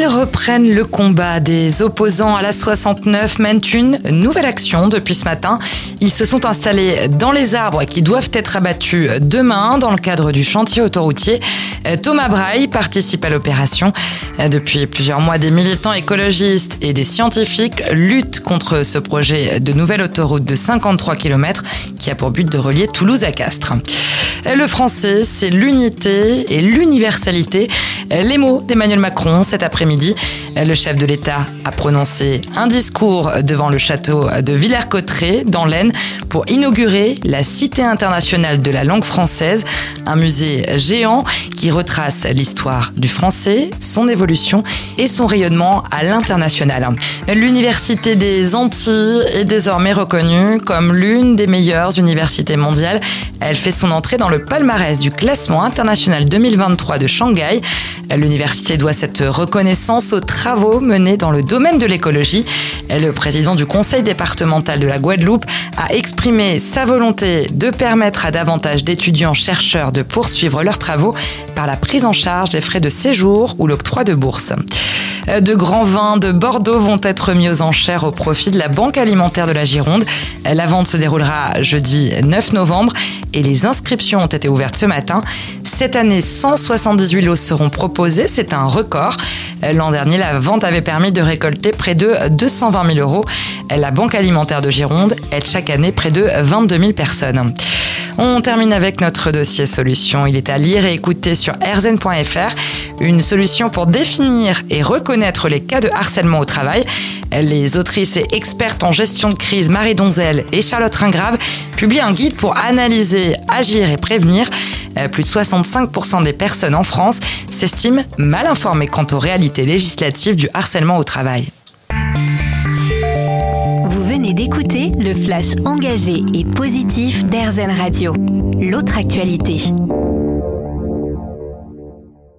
Ils reprennent le combat. Des opposants à la 69 mènent une nouvelle action depuis ce matin. Ils se sont installés dans les arbres qui doivent être abattus demain dans le cadre du chantier autoroutier. Thomas Braille participe à l'opération. Depuis plusieurs mois, des militants écologistes et des scientifiques luttent contre ce projet de nouvelle autoroute de 53 km qui a pour but de relier Toulouse à Castres. Le français, c'est l'unité et l'universalité. Les mots d'Emmanuel Macron cet après-midi midi. Le chef de l'État a prononcé un discours devant le château de Villers-Cotterêts dans l'Aisne pour inaugurer la Cité internationale de la langue française, un musée géant qui retrace l'histoire du français, son évolution et son rayonnement à l'international. L'Université des Antilles est désormais reconnue comme l'une des meilleures universités mondiales. Elle fait son entrée dans le palmarès du classement international 2023 de Shanghai. L'université doit cette reconnaissance aux travaux menés dans le domaine de l'écologie. Le président du conseil départemental de la Guadeloupe a exprimé sa volonté de permettre à davantage d'étudiants-chercheurs de poursuivre leurs travaux par la prise en charge des frais de séjour ou l'octroi de bourse de grands vins de Bordeaux vont être mis aux enchères au profit de la Banque alimentaire de la Gironde. La vente se déroulera jeudi 9 novembre et les inscriptions ont été ouvertes ce matin. Cette année, 178 lots seront proposés, c'est un record. L'an dernier, la vente avait permis de récolter près de 220 000 euros. La Banque alimentaire de Gironde aide chaque année près de 22 000 personnes. On termine avec notre dossier solution. Il est à lire et écouter sur rzn.fr. Une solution pour définir et reconnaître les cas de harcèlement au travail. Les autrices et expertes en gestion de crise Marie Donzel et Charlotte Ringrave publient un guide pour analyser, agir et prévenir. Plus de 65% des personnes en France s'estiment mal informées quant aux réalités législatives du harcèlement au travail d'écouter le flash engagé et positif d'Airzen Radio. L'autre actualité.